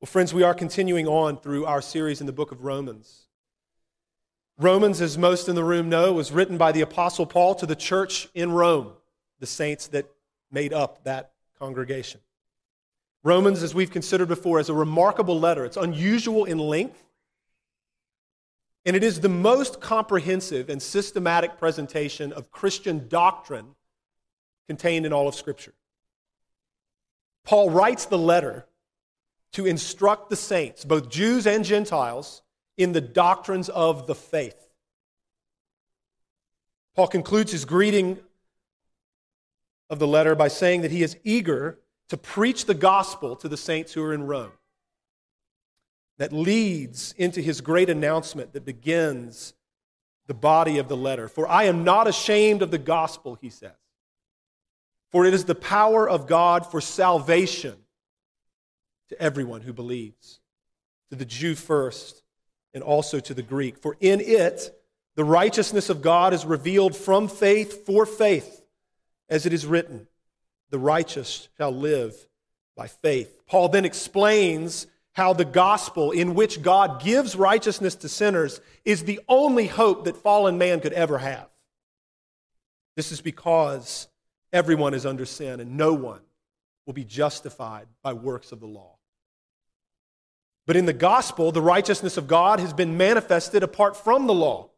Well, friends, we are continuing on through our series in the book of Romans. Romans, as most in the room know, was written by the Apostle Paul to the church in Rome, the saints that made up that congregation. Romans, as we've considered before, is a remarkable letter. It's unusual in length, and it is the most comprehensive and systematic presentation of Christian doctrine contained in all of Scripture. Paul writes the letter to instruct the saints, both Jews and Gentiles, in the doctrines of the faith. Paul concludes his greeting of the letter by saying that he is eager to preach the gospel to the saints who are in Rome. That leads into his great announcement that begins the body of the letter. For I am not ashamed of the gospel, he says, for it is the power of God for salvation to everyone who believes, to the Jew first, and also to the Greek. For in it, the righteousness of God is revealed from faith for faith, as it is written, the righteous shall live by faith. Paul then explains how the gospel, in which God gives righteousness to sinners, is the only hope that fallen man could ever have. This is because everyone is under sin and no one will be justified by works of the law. But in the gospel, the righteousness of God has been manifested apart from the law.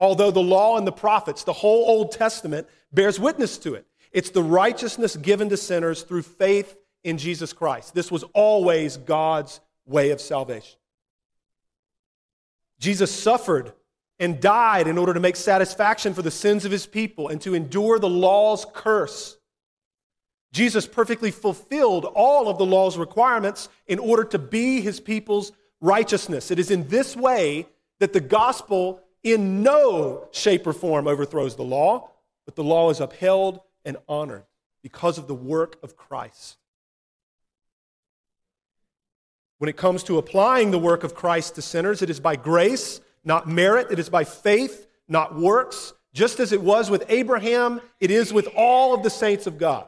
Although the law and the prophets, the whole Old Testament, bears witness to it. It's the righteousness given to sinners through faith in Jesus Christ. This was always God's way of salvation. Jesus suffered and died in order to make satisfaction for the sins of his people and to endure the law's curse. Jesus perfectly fulfilled all of the law's requirements in order to be his people's righteousness. It is in this way that the gospel, in no shape or form, overthrows the law, but the law is upheld and honored because of the work of Christ. When it comes to applying the work of Christ to sinners, it is by grace, not merit. It is by faith, not works. Just as it was with Abraham, it is with all of the saints of God.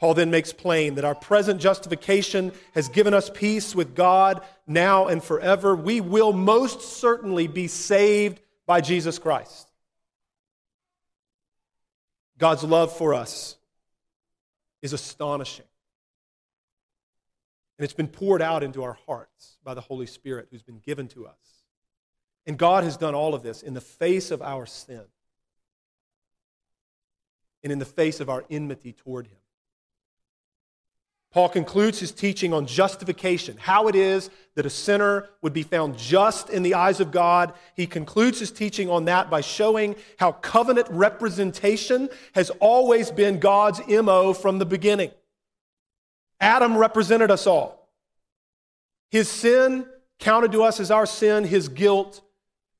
Paul then makes plain that our present justification has given us peace with God now and forever. We will most certainly be saved by Jesus Christ. God's love for us is astonishing. And it's been poured out into our hearts by the Holy Spirit who's been given to us. And God has done all of this in the face of our sin and in the face of our enmity toward Him. Paul concludes his teaching on justification, how it is that a sinner would be found just in the eyes of God. He concludes his teaching on that by showing how covenant representation has always been God's MO from the beginning. Adam represented us all. His sin counted to us as our sin, his guilt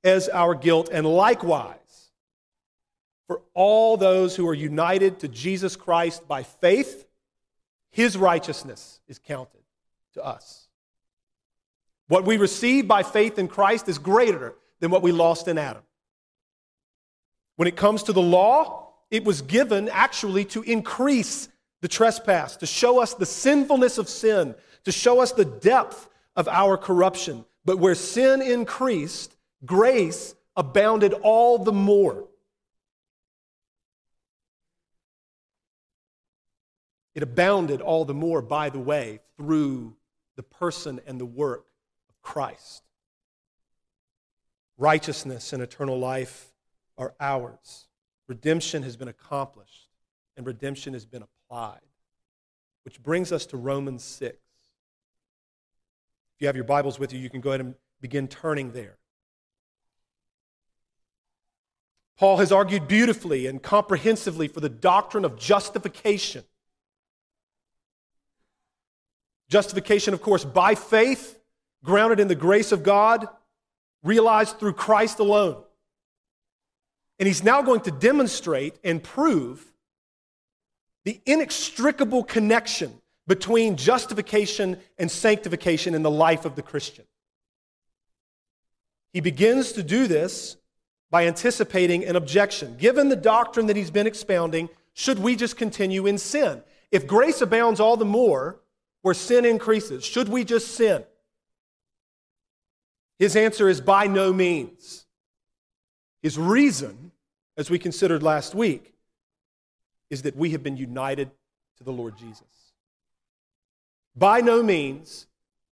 as our guilt, and likewise for all those who are united to Jesus Christ by faith his righteousness is counted to us. What we receive by faith in Christ is greater than what we lost in Adam. When it comes to the law, it was given actually to increase the trespass, to show us the sinfulness of sin, to show us the depth of our corruption. But where sin increased, grace abounded all the more. It abounded all the more, by the way, through the person and the work of Christ. Righteousness and eternal life are ours. Redemption has been accomplished, and redemption has been applied. Which brings us to Romans 6. If you have your Bibles with you, you can go ahead and begin turning there. Paul has argued beautifully and comprehensively for the doctrine of justification Justification, of course, by faith, grounded in the grace of God, realized through Christ alone. And he's now going to demonstrate and prove the inextricable connection between justification and sanctification in the life of the Christian. He begins to do this by anticipating an objection. Given the doctrine that he's been expounding, should we just continue in sin? If grace abounds all the more, where sin increases? Should we just sin? His answer is by no means. His reason, as we considered last week, is that we have been united to the Lord Jesus. By no means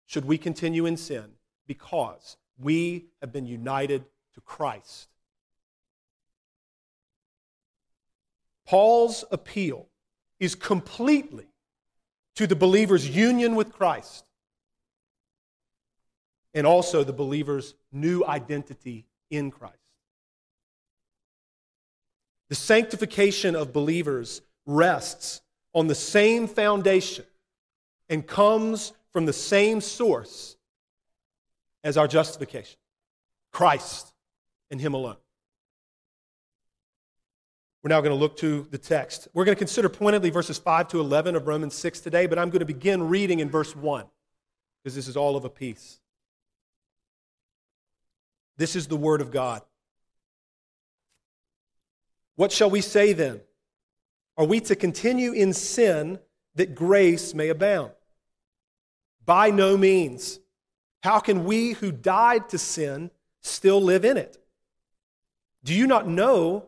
should we continue in sin because we have been united to Christ. Paul's appeal is completely to the believer's union with Christ and also the believer's new identity in Christ. The sanctification of believers rests on the same foundation and comes from the same source as our justification Christ and Him alone. We're now going to look to the text. We're going to consider pointedly verses 5 to 11 of Romans 6 today, but I'm going to begin reading in verse 1 because this is all of a piece. This is the Word of God. What shall we say then? Are we to continue in sin that grace may abound? By no means. How can we who died to sin still live in it? Do you not know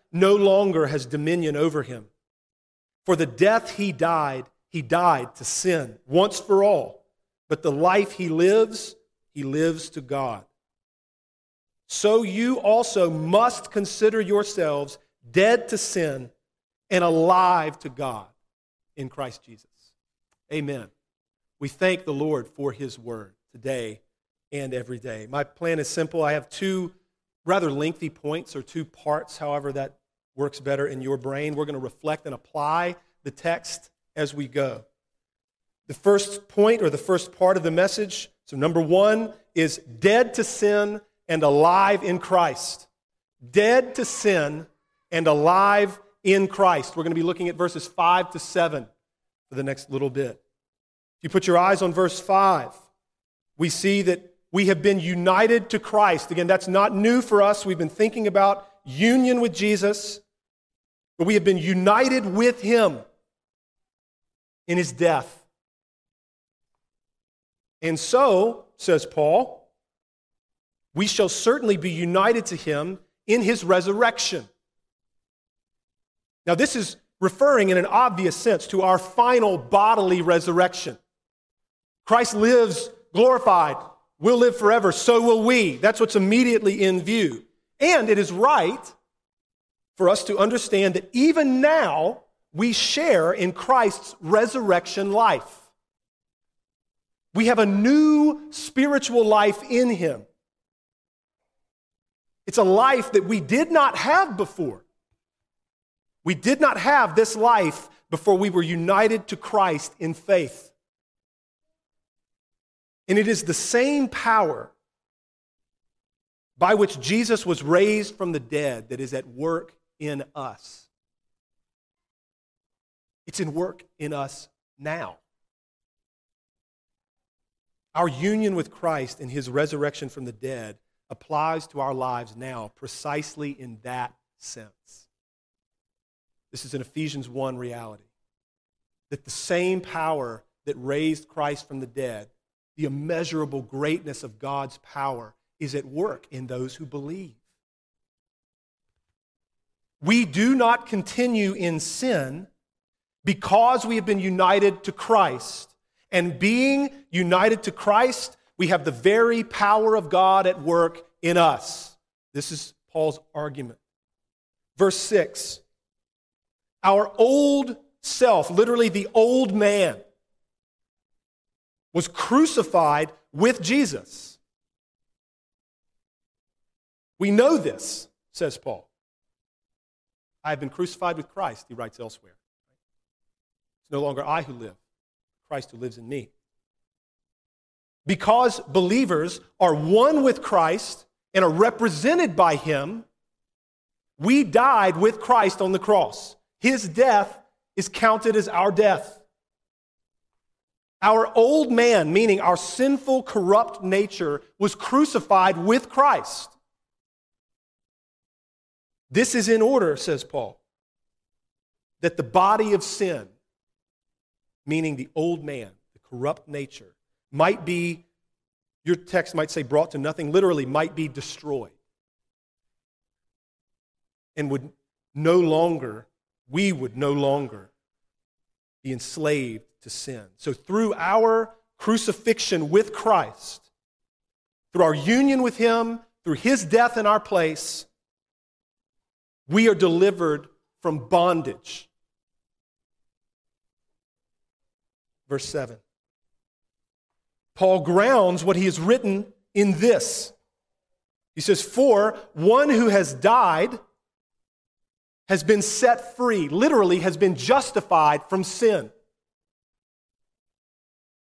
no longer has dominion over him. For the death he died, he died to sin once for all. But the life he lives, he lives to God. So you also must consider yourselves dead to sin and alive to God in Christ Jesus. Amen. We thank the Lord for his word today and every day. My plan is simple. I have two rather lengthy points or two parts, however, that works better in your brain. We're going to reflect and apply the text as we go. The first point or the first part of the message, so number one, is dead to sin and alive in Christ. Dead to sin and alive in Christ. We're going to be looking at verses 5 to 7 for the next little bit. If you put your eyes on verse 5, we see that we have been united to Christ. Again, that's not new for us. We've been thinking about union with Jesus, but we have been united with him in his death. And so, says Paul, we shall certainly be united to him in his resurrection. Now, this is referring in an obvious sense to our final bodily resurrection. Christ lives glorified, will live forever, so will we. That's what's immediately in view. And it is right for us to understand that even now we share in Christ's resurrection life. We have a new spiritual life in Him. It's a life that we did not have before. We did not have this life before we were united to Christ in faith. And it is the same power by which Jesus was raised from the dead that is at work in us. It's in work in us now. Our union with Christ and his resurrection from the dead applies to our lives now precisely in that sense. This is an Ephesians 1 reality. That the same power that raised Christ from the dead, the immeasurable greatness of God's power, is at work in those who believe. We do not continue in sin because we have been united to Christ. And being united to Christ, we have the very power of God at work in us. This is Paul's argument. Verse 6 Our old self, literally the old man, was crucified with Jesus. We know this, says Paul. I have been crucified with Christ, he writes elsewhere. It's no longer I who live, Christ who lives in me. Because believers are one with Christ and are represented by him, we died with Christ on the cross. His death is counted as our death. Our old man, meaning our sinful, corrupt nature, was crucified with Christ. This is in order, says Paul, that the body of sin, meaning the old man, the corrupt nature, might be, your text might say brought to nothing, literally, might be destroyed. And would no longer, we would no longer be enslaved to sin. So through our crucifixion with Christ, through our union with Him, through His death in our place, we are delivered from bondage. Verse 7. Paul grounds what he has written in this. He says, For one who has died has been set free, literally, has been justified from sin.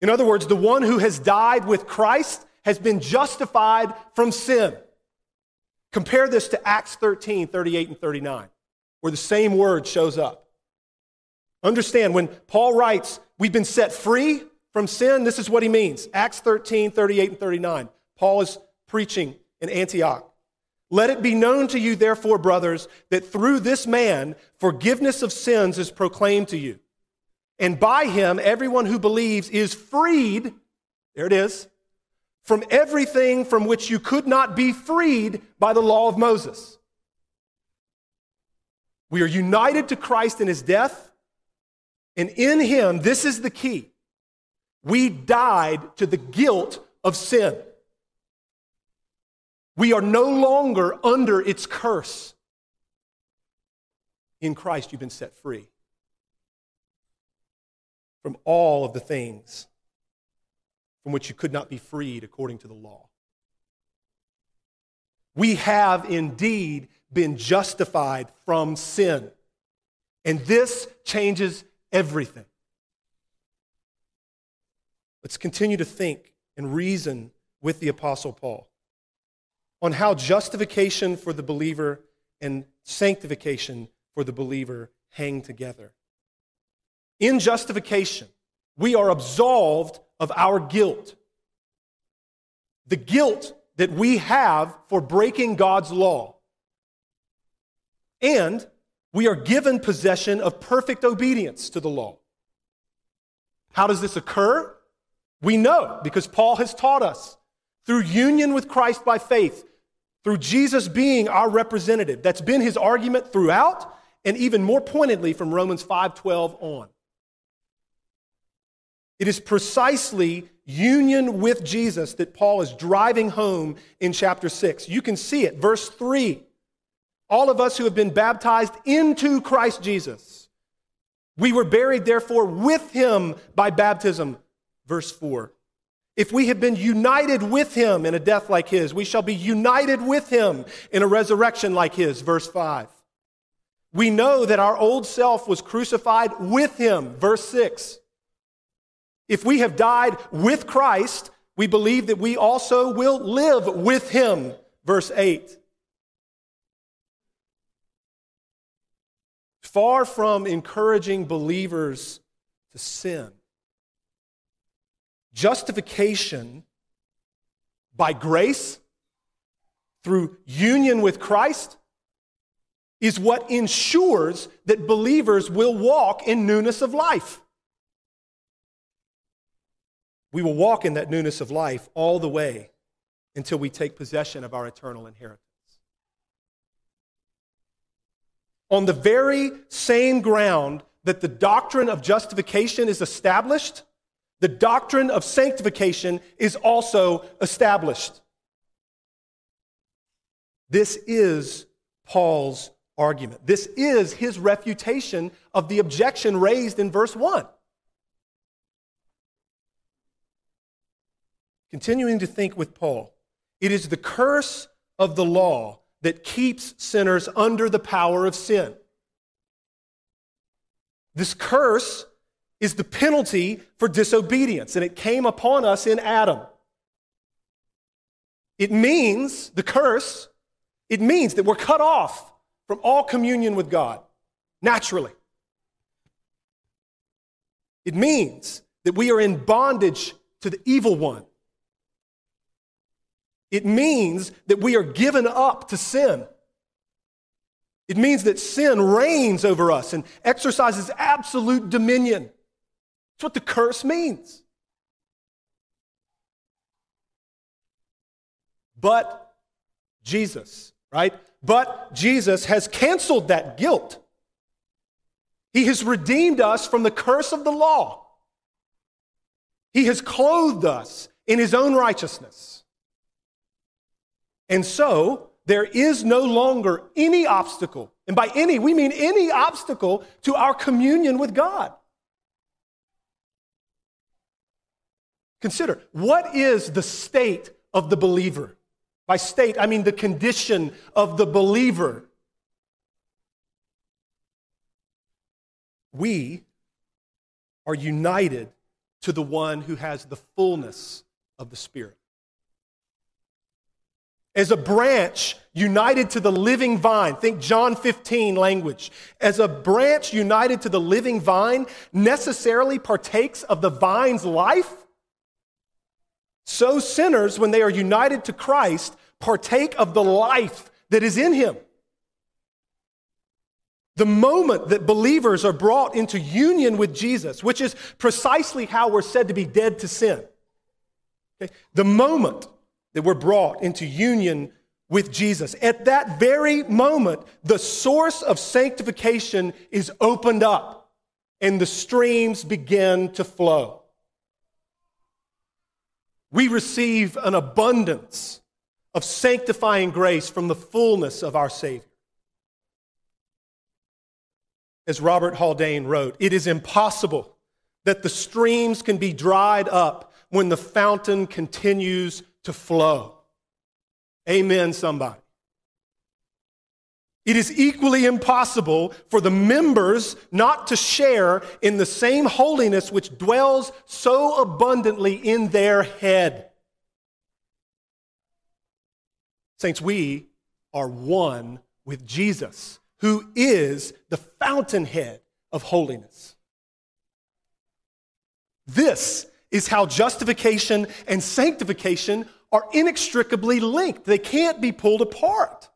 In other words, the one who has died with Christ has been justified from sin. Compare this to Acts 13, 38 and 39, where the same word shows up. Understand, when Paul writes, we've been set free from sin, this is what he means. Acts 13, 38 and 39. Paul is preaching in Antioch. Let it be known to you, therefore, brothers, that through this man forgiveness of sins is proclaimed to you. And by him, everyone who believes is freed, there it is, from everything from which you could not be freed by the law of Moses. We are united to Christ in his death, and in him, this is the key. We died to the guilt of sin. We are no longer under its curse. In Christ, you've been set free from all of the things from which you could not be freed according to the law. We have indeed been justified from sin. And this changes everything. Let's continue to think and reason with the Apostle Paul on how justification for the believer and sanctification for the believer hang together. In justification, we are absolved of our guilt. The guilt that we have for breaking God's law. And we are given possession of perfect obedience to the law. How does this occur? We know because Paul has taught us through union with Christ by faith, through Jesus being our representative. That's been his argument throughout and even more pointedly from Romans 5:12 on. It is precisely union with Jesus that Paul is driving home in chapter 6. You can see it. Verse 3 All of us who have been baptized into Christ Jesus, we were buried, therefore, with him by baptism. Verse 4 If we have been united with him in a death like his, we shall be united with him in a resurrection like his. Verse 5 We know that our old self was crucified with him. Verse 6 if we have died with Christ, we believe that we also will live with him. Verse 8. Far from encouraging believers to sin, justification by grace through union with Christ is what ensures that believers will walk in newness of life. We will walk in that newness of life all the way until we take possession of our eternal inheritance. On the very same ground that the doctrine of justification is established, the doctrine of sanctification is also established. This is Paul's argument. This is his refutation of the objection raised in verse 1. Continuing to think with Paul, it is the curse of the law that keeps sinners under the power of sin. This curse is the penalty for disobedience, and it came upon us in Adam. It means, the curse, it means that we're cut off from all communion with God, naturally. It means that we are in bondage to the evil one. It means that we are given up to sin. It means that sin reigns over us and exercises absolute dominion. That's what the curse means. But Jesus, right? But Jesus has canceled that guilt. He has redeemed us from the curse of the law. He has clothed us in his own righteousness. And so, there is no longer any obstacle, and by any, we mean any obstacle to our communion with God. Consider what is the state of the believer? By state, I mean the condition of the believer. We are united to the one who has the fullness of the Spirit. As a branch united to the living vine, think John 15 language. As a branch united to the living vine necessarily partakes of the vine's life, so sinners, when they are united to Christ, partake of the life that is in him. The moment that believers are brought into union with Jesus, which is precisely how we're said to be dead to sin. Okay? The moment that we're brought into union with Jesus, at that very moment, the source of sanctification is opened up and the streams begin to flow we receive an abundance of sanctifying grace from the fullness of our Savior. As Robert Haldane wrote, it is impossible that the streams can be dried up when the fountain continues to flow. Amen, somebody. It is equally impossible for the members not to share in the same holiness which dwells so abundantly in their head. Saints, we are one with Jesus, who is the fountainhead of holiness. This is how justification and sanctification are inextricably linked, they can't be pulled apart.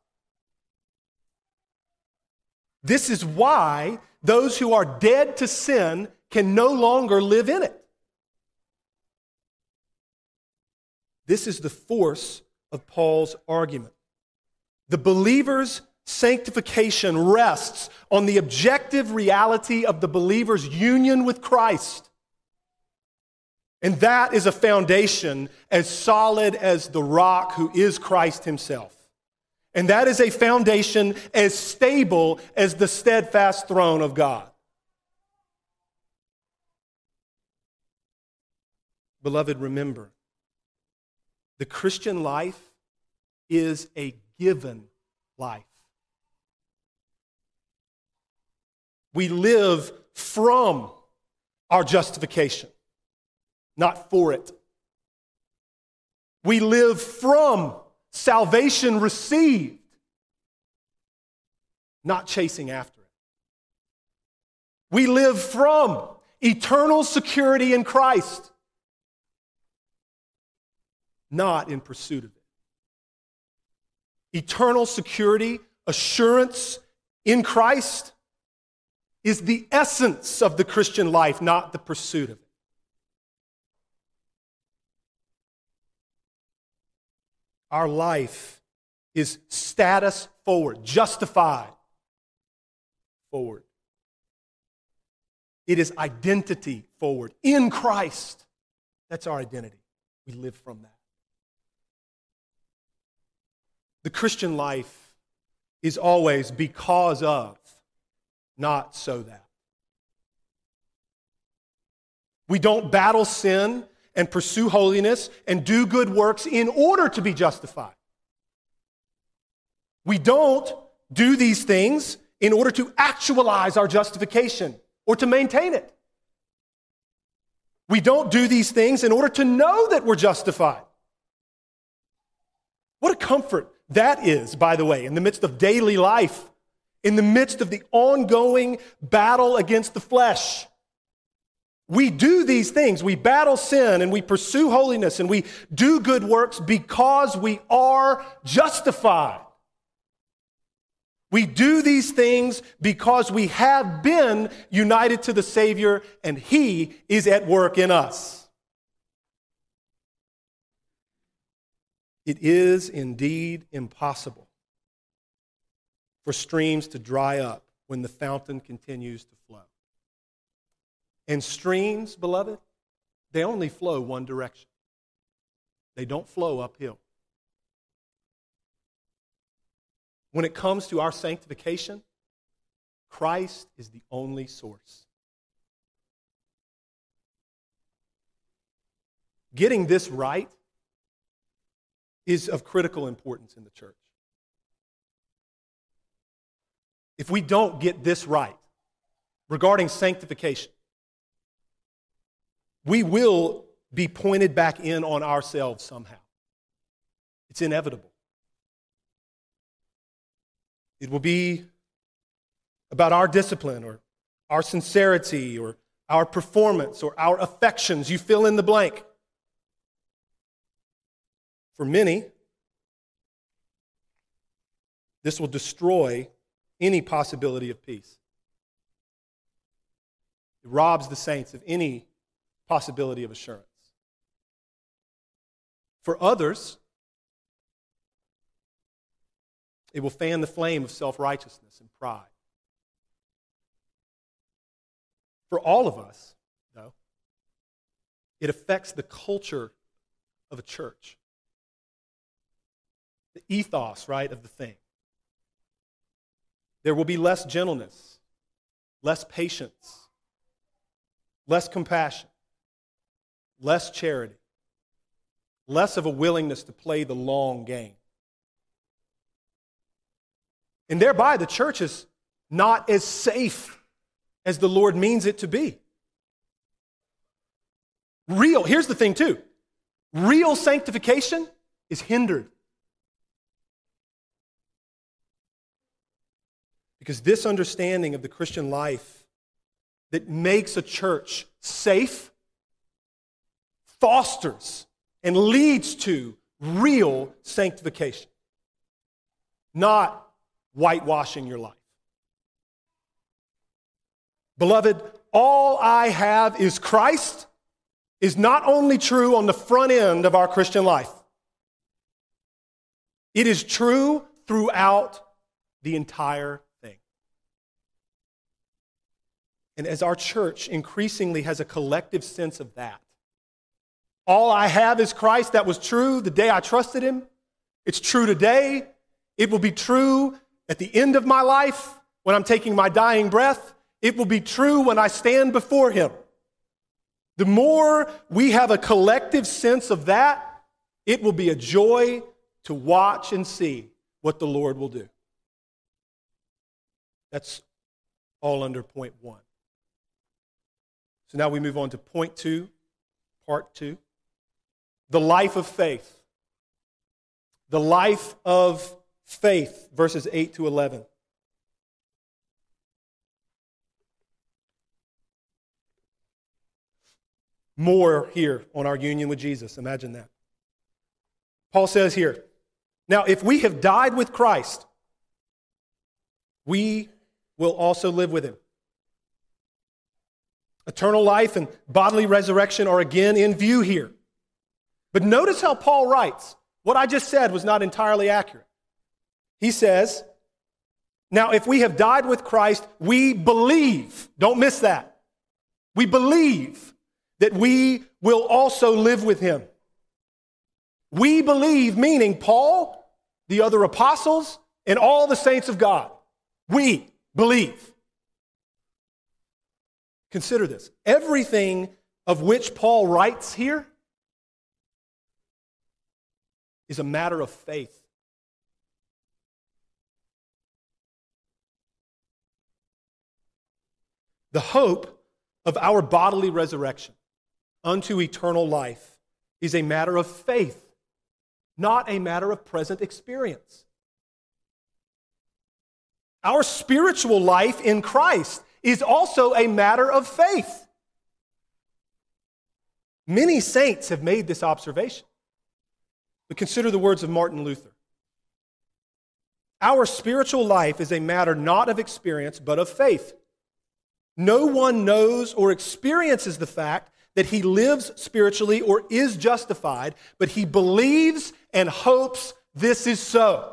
This is why those who are dead to sin can no longer live in it. This is the force of Paul's argument. The believer's sanctification rests on the objective reality of the believer's union with Christ. And that is a foundation as solid as the rock who is Christ himself. And that is a foundation as stable as the steadfast throne of God. Beloved, remember, the Christian life is a given life. We live from our justification, not for it. We live from salvation received, not chasing after it. We live from eternal security in Christ, not in pursuit of it. Eternal security, assurance in Christ is the essence of the Christian life, not the pursuit of it. Our life is status forward, justified forward. It is identity forward in Christ. That's our identity. We live from that. The Christian life is always because of, not so that. We don't battle sin and pursue holiness and do good works in order to be justified. We don't do these things in order to actualize our justification or to maintain it. We don't do these things in order to know that we're justified. What a comfort that is, by the way, in the midst of daily life, in the midst of the ongoing battle against the flesh. We do these things. We battle sin and we pursue holiness and we do good works because we are justified. We do these things because we have been united to the Savior and He is at work in us. It is indeed impossible for streams to dry up when the fountain continues to flow. And streams, beloved, they only flow one direction, they don't flow uphill. When it comes to our sanctification, Christ is the only source. Getting this right is of critical importance in the church. If we don't get this right regarding sanctification, we will be pointed back in on ourselves somehow. It's inevitable. It will be about our discipline or our sincerity or our performance or our affections. You fill in the blank. For many, this will destroy any possibility of peace. It robs the saints of any possibility of assurance. For others, It will fan the flame of self righteousness and pride. For all of us, though, it affects the culture of a church, the ethos, right, of the thing. There will be less gentleness, less patience, less compassion, less charity, less of a willingness to play the long game. And thereby, the church is not as safe as the Lord means it to be. Real, here's the thing, too real sanctification is hindered. Because this understanding of the Christian life that makes a church safe fosters and leads to real sanctification, not whitewashing your life. Beloved, all I have is Christ is not only true on the front end of our Christian life, it is true throughout the entire thing. And as our church increasingly has a collective sense of that, all I have is Christ. That was true the day I trusted Him. It's true today. It will be true at the end of my life, when I'm taking my dying breath, it will be true when I stand before Him. The more we have a collective sense of that, it will be a joy to watch and see what the Lord will do. That's all under point one. So now we move on to point two, part two the life of faith. The life of faith, verses 8 to 11. More here on our union with Jesus. Imagine that. Paul says here, now if we have died with Christ, we will also live with him. Eternal life and bodily resurrection are again in view here. But notice how Paul writes. What I just said was not entirely accurate. He says, Now, if we have died with Christ, we believe. Don't miss that. We believe that we will also live with him. We believe, meaning Paul, the other apostles, and all the saints of God. We believe. Consider this everything of which Paul writes here is a matter of faith. The hope of our bodily resurrection unto eternal life is a matter of faith, not a matter of present experience. Our spiritual life in Christ is also a matter of faith. Many saints have made this observation. But consider the words of Martin Luther. Our spiritual life is a matter not of experience, but of faith. No one knows or experiences the fact that he lives spiritually or is justified, but he believes and hopes this is so.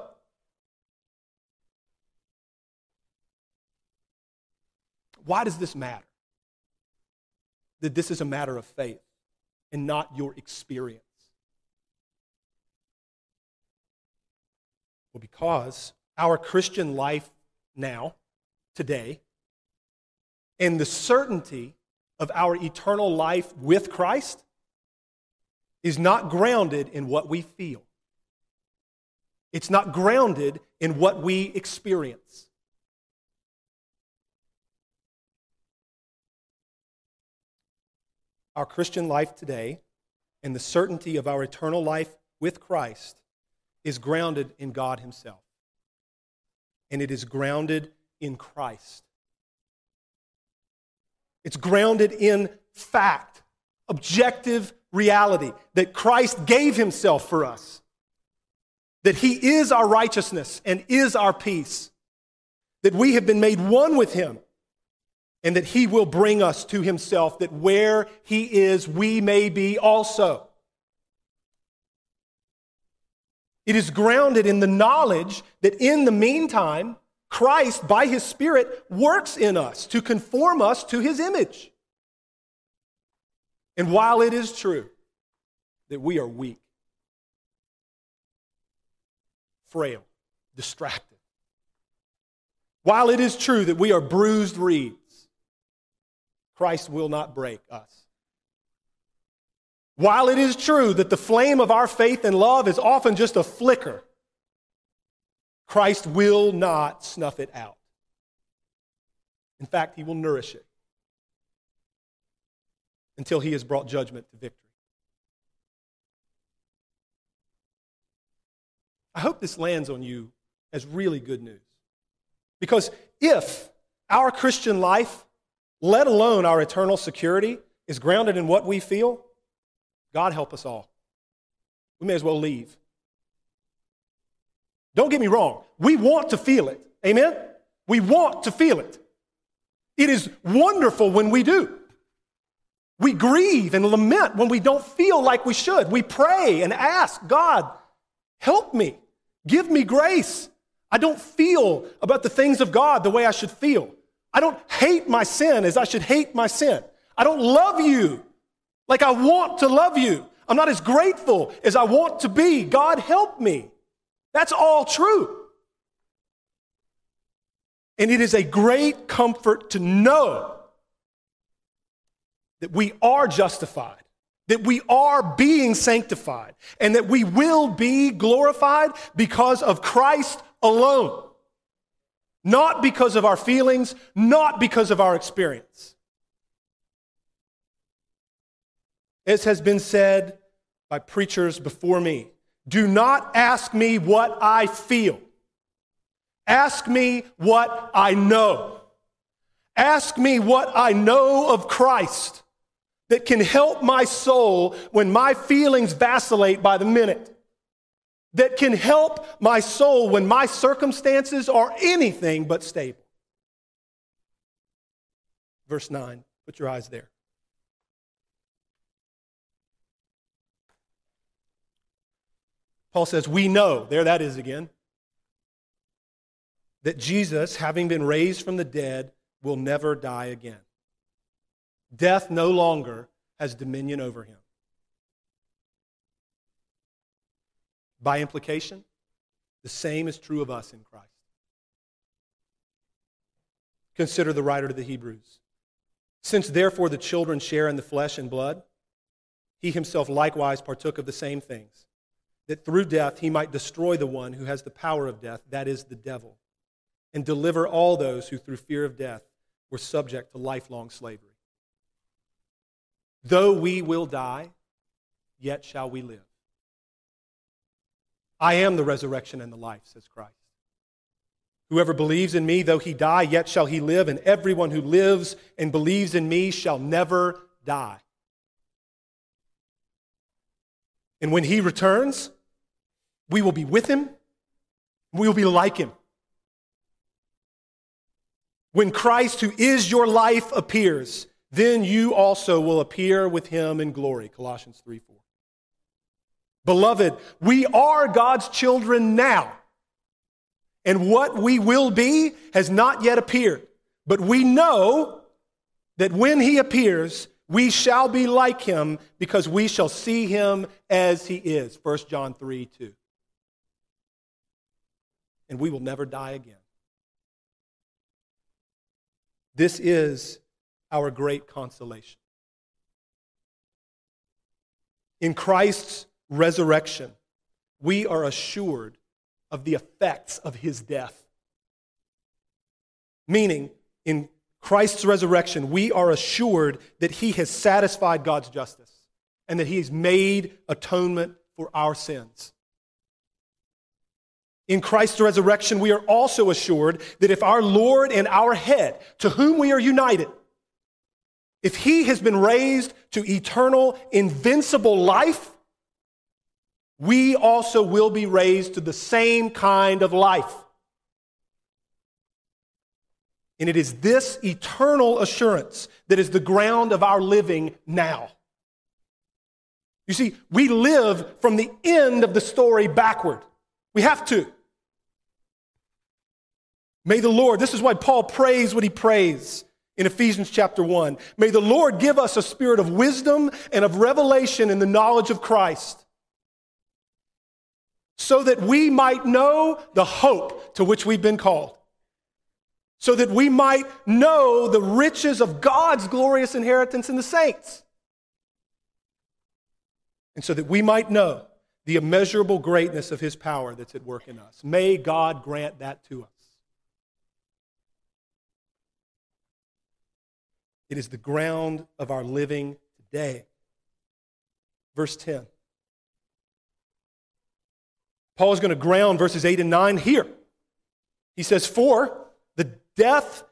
Why does this matter? That this is a matter of faith and not your experience. Well, because our Christian life now, today, and the certainty of our eternal life with Christ is not grounded in what we feel. It's not grounded in what we experience. Our Christian life today and the certainty of our eternal life with Christ is grounded in God Himself. And it is grounded in Christ. It's grounded in fact, objective reality that Christ gave himself for us, that he is our righteousness and is our peace, that we have been made one with him, and that he will bring us to himself, that where he is, we may be also. It is grounded in the knowledge that in the meantime, Christ, by his Spirit, works in us to conform us to his image. And while it is true that we are weak, frail, distracted, while it is true that we are bruised reeds, Christ will not break us. While it is true that the flame of our faith and love is often just a flicker, Christ will not snuff it out. In fact, he will nourish it until he has brought judgment to victory. I hope this lands on you as really good news. Because if our Christian life, let alone our eternal security, is grounded in what we feel, God help us all. We may as well leave. Don't get me wrong. We want to feel it. Amen? We want to feel it. It is wonderful when we do. We grieve and lament when we don't feel like we should. We pray and ask God, help me, give me grace. I don't feel about the things of God the way I should feel. I don't hate my sin as I should hate my sin. I don't love you like I want to love you. I'm not as grateful as I want to be. God, help me. That's all true. And it is a great comfort to know that we are justified, that we are being sanctified, and that we will be glorified because of Christ alone. Not because of our feelings, not because of our experience. As has been said by preachers before me, do not ask me what I feel. Ask me what I know. Ask me what I know of Christ that can help my soul when my feelings vacillate by the minute. That can help my soul when my circumstances are anything but stable. Verse 9, put your eyes there. Paul says, We know, there that is again, that Jesus, having been raised from the dead, will never die again. Death no longer has dominion over him. By implication, the same is true of us in Christ. Consider the writer to the Hebrews. Since therefore the children share in the flesh and blood, he himself likewise partook of the same things, that through death he might destroy the one who has the power of death, that is, the devil, and deliver all those who through fear of death were subject to lifelong slavery. Though we will die, yet shall we live. I am the resurrection and the life, says Christ. Whoever believes in me, though he die, yet shall he live, and everyone who lives and believes in me shall never die. And when he returns, we will be with him, we will be like him. When Christ, who is your life, appears, then you also will appear with him in glory. Colossians 3 4. Beloved, we are God's children now. And what we will be has not yet appeared. But we know that when he appears, we shall be like him because we shall see him as he is. 1 John 3 2. And we will never die again. This is our great consolation. In Christ's resurrection, we are assured of the effects of his death. Meaning, in Christ's resurrection, we are assured that he has satisfied God's justice and that he has made atonement for our sins. In Christ's resurrection, we are also assured that if our Lord and our head, to whom we are united, if he has been raised to eternal, invincible life, we also will be raised to the same kind of life. And it is this eternal assurance that is the ground of our living now. You see, we live from the end of the story backward. We have to. May the Lord, this is why Paul prays what he prays in Ephesians chapter 1. May the Lord give us a spirit of wisdom and of revelation in the knowledge of Christ so that we might know the hope to which we've been called, so that we might know the riches of God's glorious inheritance in the saints, and so that we might know the immeasurable greatness of his power that's at work in us. May God grant that to us. It is the ground of our living today. Verse 10. Paul is going to ground verses 8 and 9 here. He says, For the death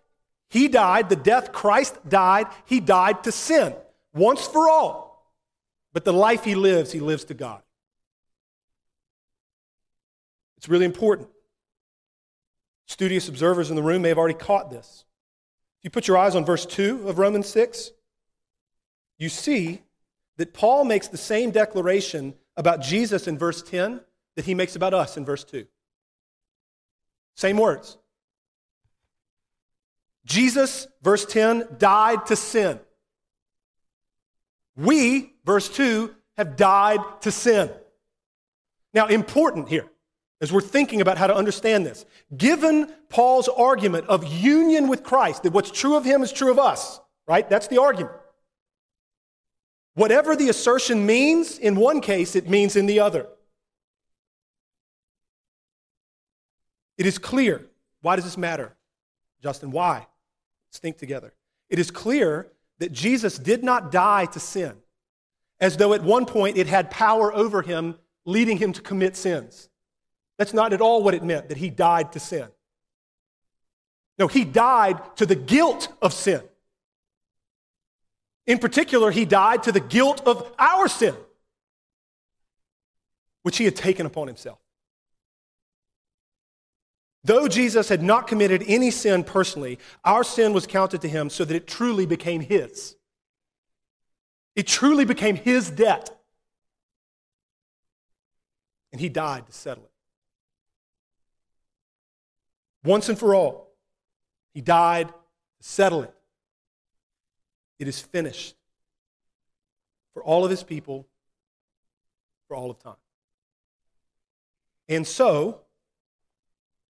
he died, the death Christ died, he died to sin once for all. But the life he lives, he lives to God. It's really important. Studious observers in the room may have already caught this. If you put your eyes on verse 2 of Romans 6, you see that Paul makes the same declaration about Jesus in verse 10 that he makes about us in verse 2. Same words. Jesus, verse 10, died to sin. We, verse 2, have died to sin. Now, important here, as we're thinking about how to understand this, given Paul's argument of union with Christ, that what's true of him is true of us, right? That's the argument. Whatever the assertion means in one case, it means in the other. It is clear. Why does this matter, Justin? Why? Let's think together. It is clear that Jesus did not die to sin, as though at one point it had power over him, leading him to commit sins. That's not at all what it meant, that he died to sin. No, he died to the guilt of sin. In particular, he died to the guilt of our sin, which he had taken upon himself. Though Jesus had not committed any sin personally, our sin was counted to him so that it truly became his. It truly became his debt. And he died to settle it. Once and for all, he died to settle it. It is finished. for all of his people for all of time. And so,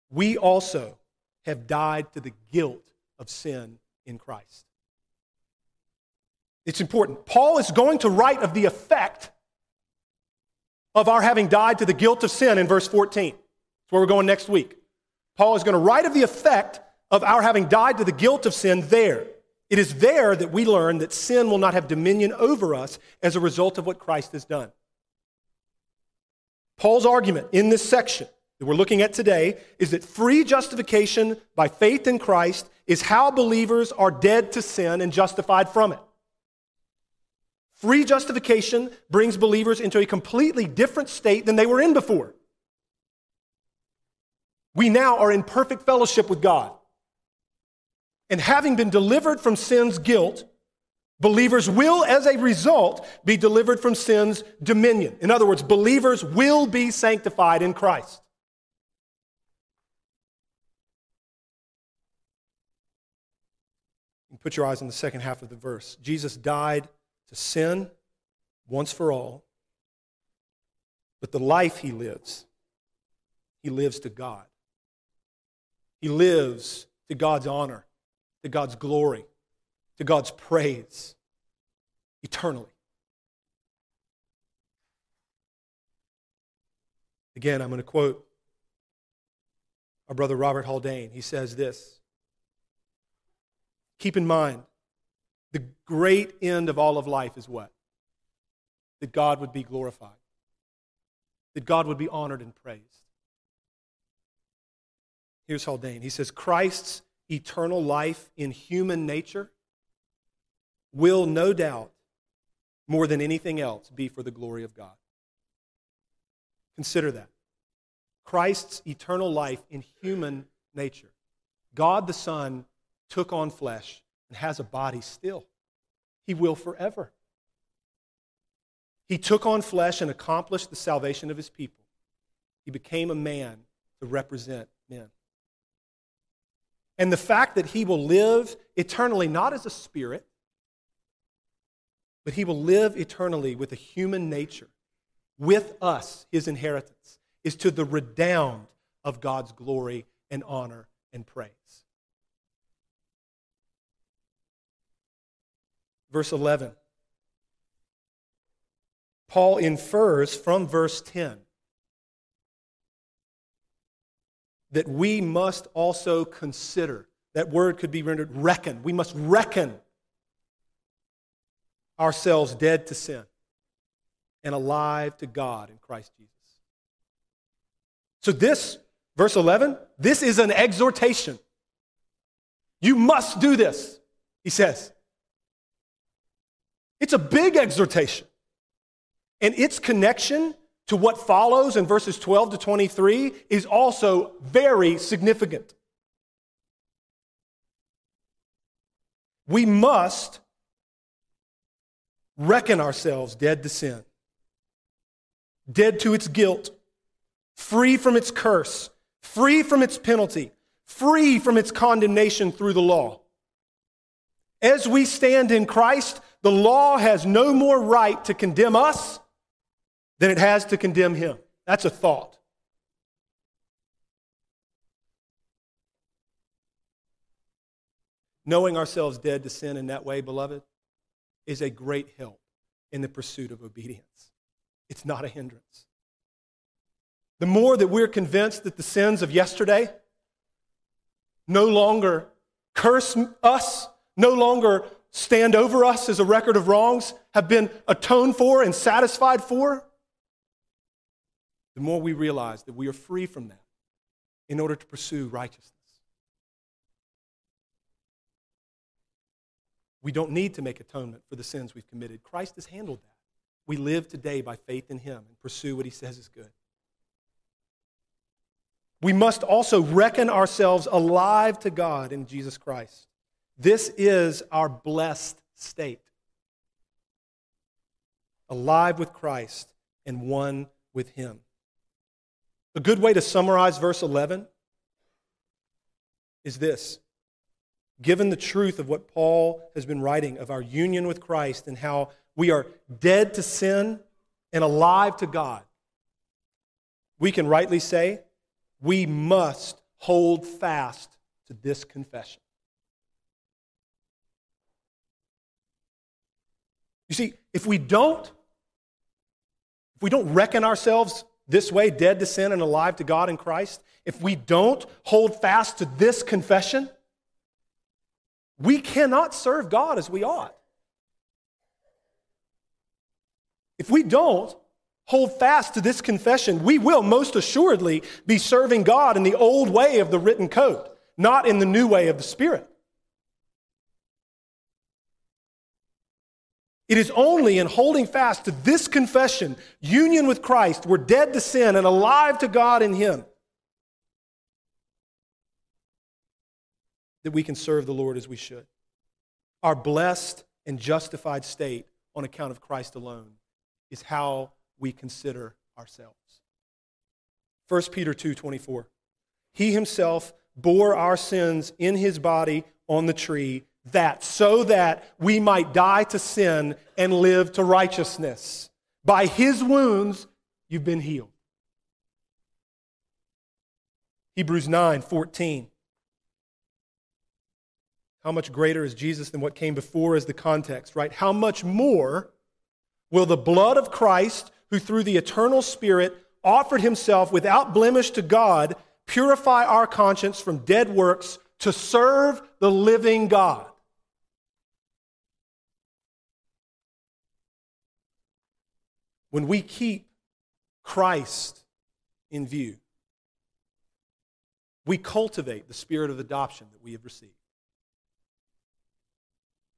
we also have died to the guilt of sin in Christ. It's important. Paul is going to write of the effect of our having died to the guilt of sin in verse 14. That's where we're going next week. Paul is going to write of the effect of our having died to the guilt of sin there. It is there that we learn that sin will not have dominion over us as a result of what Christ has done. Paul's argument in this section that we're looking at today is that free justification by faith in Christ is how believers are dead to sin and justified from it. Free justification brings believers into a completely different state than they were in before. We now are in perfect fellowship with God. And having been delivered from sin's guilt, believers will, as a result, be delivered from sin's dominion. In other words, believers will be sanctified in Christ. Put your eyes on the second half of the verse. Jesus died to sin once for all, but the life he lives, he lives to God. He lives to God's honor to God's glory, to God's praise eternally. Again, I'm going to quote our brother Robert Haldane. He says this Keep in mind, the great end of all of life is what? That God would be glorified, that God would be honored and praised. Here's Haldane. He says, Christ's eternal life in human nature will no doubt, more than anything else, be for the glory of God. Consider that. Christ's eternal life in human nature. God the Son took on flesh and has a body still. He will forever. He took on flesh and accomplished the salvation of his people. He became a man to represent men. And the fact that he will live eternally, not as a spirit, but he will live eternally with a human nature, with us, his inheritance, is to the redound of God's glory and honor and praise. Verse 11. Paul infers from verse 10 that we must also consider. That word could be rendered reckon. We must reckon ourselves dead to sin and alive to God in Christ Jesus. So, this, verse 11, this is an exhortation. You must do this, he says. It's a big exhortation. And its connection to what follows in verses 12 to 23 is also very significant. We must reckon ourselves dead to sin, dead to its guilt, free from its curse, free from its penalty, free from its condemnation through the law. As we stand in Christ, the law has no more right to condemn us than it has to condemn him. That's a thought. Knowing ourselves dead to sin in that way, beloved, is a great help in the pursuit of obedience. It's not a hindrance. The more that we're convinced that the sins of yesterday no longer curse us, no longer stand over us as a record of wrongs, have been atoned for and satisfied for, the more we realize that we are free from that in order to pursue righteousness. We don't need to make atonement for the sins we've committed. Christ has handled that. We live today by faith in Him and pursue what He says is good. We must also reckon ourselves alive to God in Jesus Christ. This is our blessed state. Alive with Christ and one with Him. A good way to summarize verse 11 is this. Given the truth of what Paul has been writing of our union with Christ and how we are dead to sin and alive to God, we can rightly say we must hold fast to this confession. You see, if we don't, if we don't reckon ourselves this way, dead to sin and alive to God in Christ, if we don't hold fast to this confession, we cannot serve God as we ought. If we don't hold fast to this confession, we will most assuredly be serving God in the old way of the written code, not in the new way of the Spirit. It is only in holding fast to this confession, union with Christ, we're dead to sin and alive to God in Him, that we can serve the Lord as we should. Our blessed and justified state on account of Christ alone is how we consider ourselves. 1 Peter 2:24 He himself bore our sins in his body on the tree that so that we might die to sin and live to righteousness. By his wounds you've been healed. Hebrews 9:14 How much greater is Jesus than what came before is the context, right? How much more will the blood of Christ who through the eternal Spirit offered himself without blemish to God, purify our conscience from dead works to serve the living God. When we keep Christ in view, we cultivate the spirit of adoption that we have received.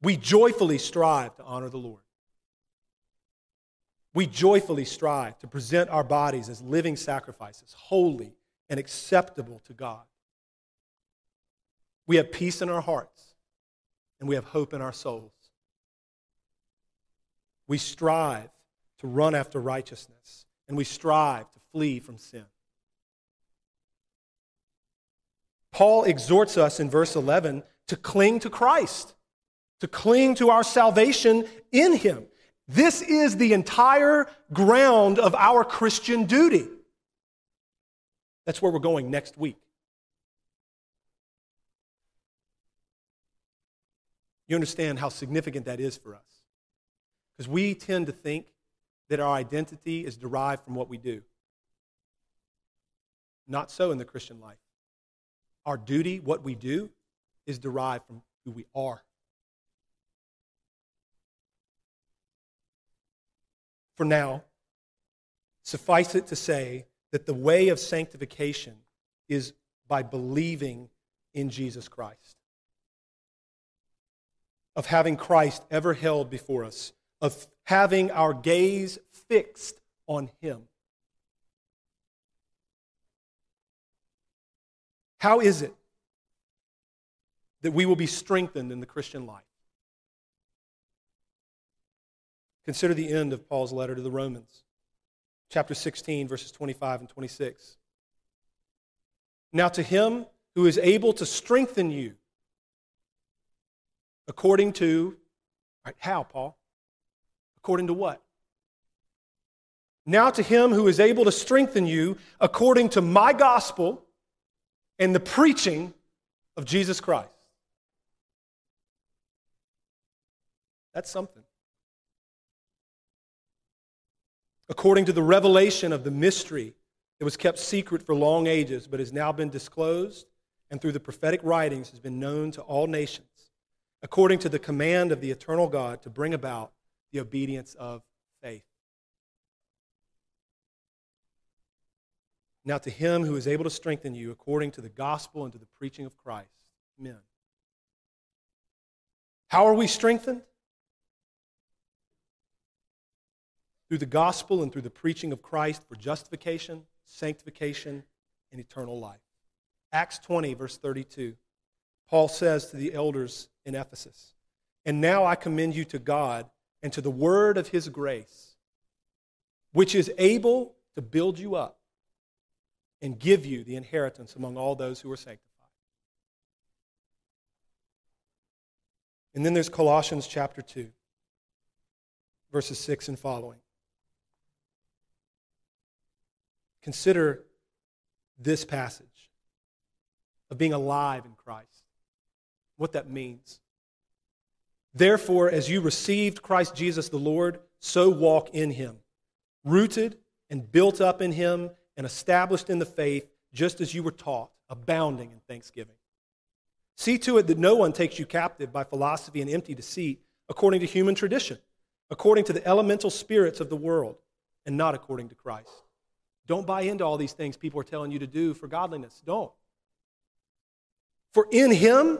We joyfully strive to honor the Lord we joyfully strive to present our bodies as living sacrifices, holy and acceptable to God. We have peace in our hearts and we have hope in our souls. We strive to run after righteousness and we strive to flee from sin. Paul exhorts us in verse 11 to cling to Christ, to cling to our salvation in Him. This is the entire ground of our Christian duty. That's where we're going next week. You understand how significant that is for us. Because we tend to think that our identity is derived from what we do. Not so in the Christian life. Our duty, what we do, is derived from who we are. for now, suffice it to say that the way of sanctification is by believing in Jesus Christ, of having Christ ever held before us, of having our gaze fixed on Him. How is it that we will be strengthened in the Christian life? Consider the end of Paul's letter to the Romans, chapter 16, verses 25 and 26. Now, to him who is able to strengthen you according to, right, how, Paul? According to what? Now, to him who is able to strengthen you according to my gospel and the preaching of Jesus Christ. That's something. according to the revelation of the mystery that was kept secret for long ages, but has now been disclosed and through the prophetic writings has been known to all nations, according to the command of the eternal God to bring about the obedience of faith. Now, to him who is able to strengthen you according to the gospel and to the preaching of Christ. Amen. How are we strengthened? through the gospel and through the preaching of Christ for justification, sanctification, and eternal life. Acts 20, verse 32. Paul says to the elders in Ephesus, And now I commend you to God and to the word of his grace, which is able to build you up and give you the inheritance among all those who are sanctified. And then there's Colossians chapter 2 verses 6 and following. Consider this passage of being alive in Christ, what that means. Therefore, as you received Christ Jesus the Lord, so walk in him, rooted and built up in him and established in the faith, just as you were taught, abounding in thanksgiving. See to it that no one takes you captive by philosophy and empty deceit, according to human tradition, according to the elemental spirits of the world, and not according to Christ. Don't buy into all these things people are telling you to do for godliness. Don't. For in him,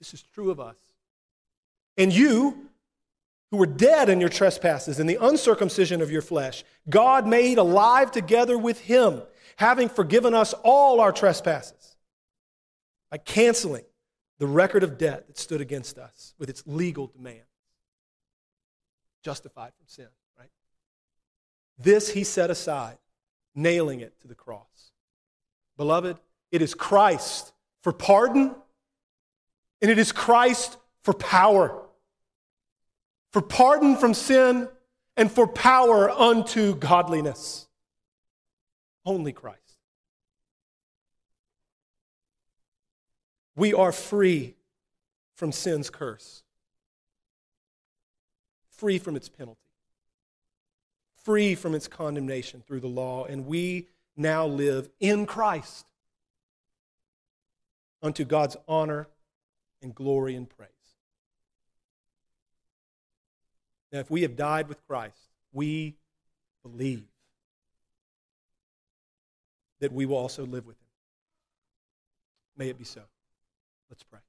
This is true of us. And you, who were dead in your trespasses and the uncircumcision of your flesh, God made alive together with him, having forgiven us all our trespasses by canceling the record of debt that stood against us with its legal demands. Justified from sin, right? This he set aside, nailing it to the cross. Beloved, it is Christ for pardon and it is Christ for power, for pardon from sin, and for power unto godliness. Only Christ. We are free from sin's curse, free from its penalty, free from its condemnation through the law, and we now live in Christ unto God's honor and glory and praise. Now, if we have died with Christ, we believe that we will also live with him. May it be so. Let's pray.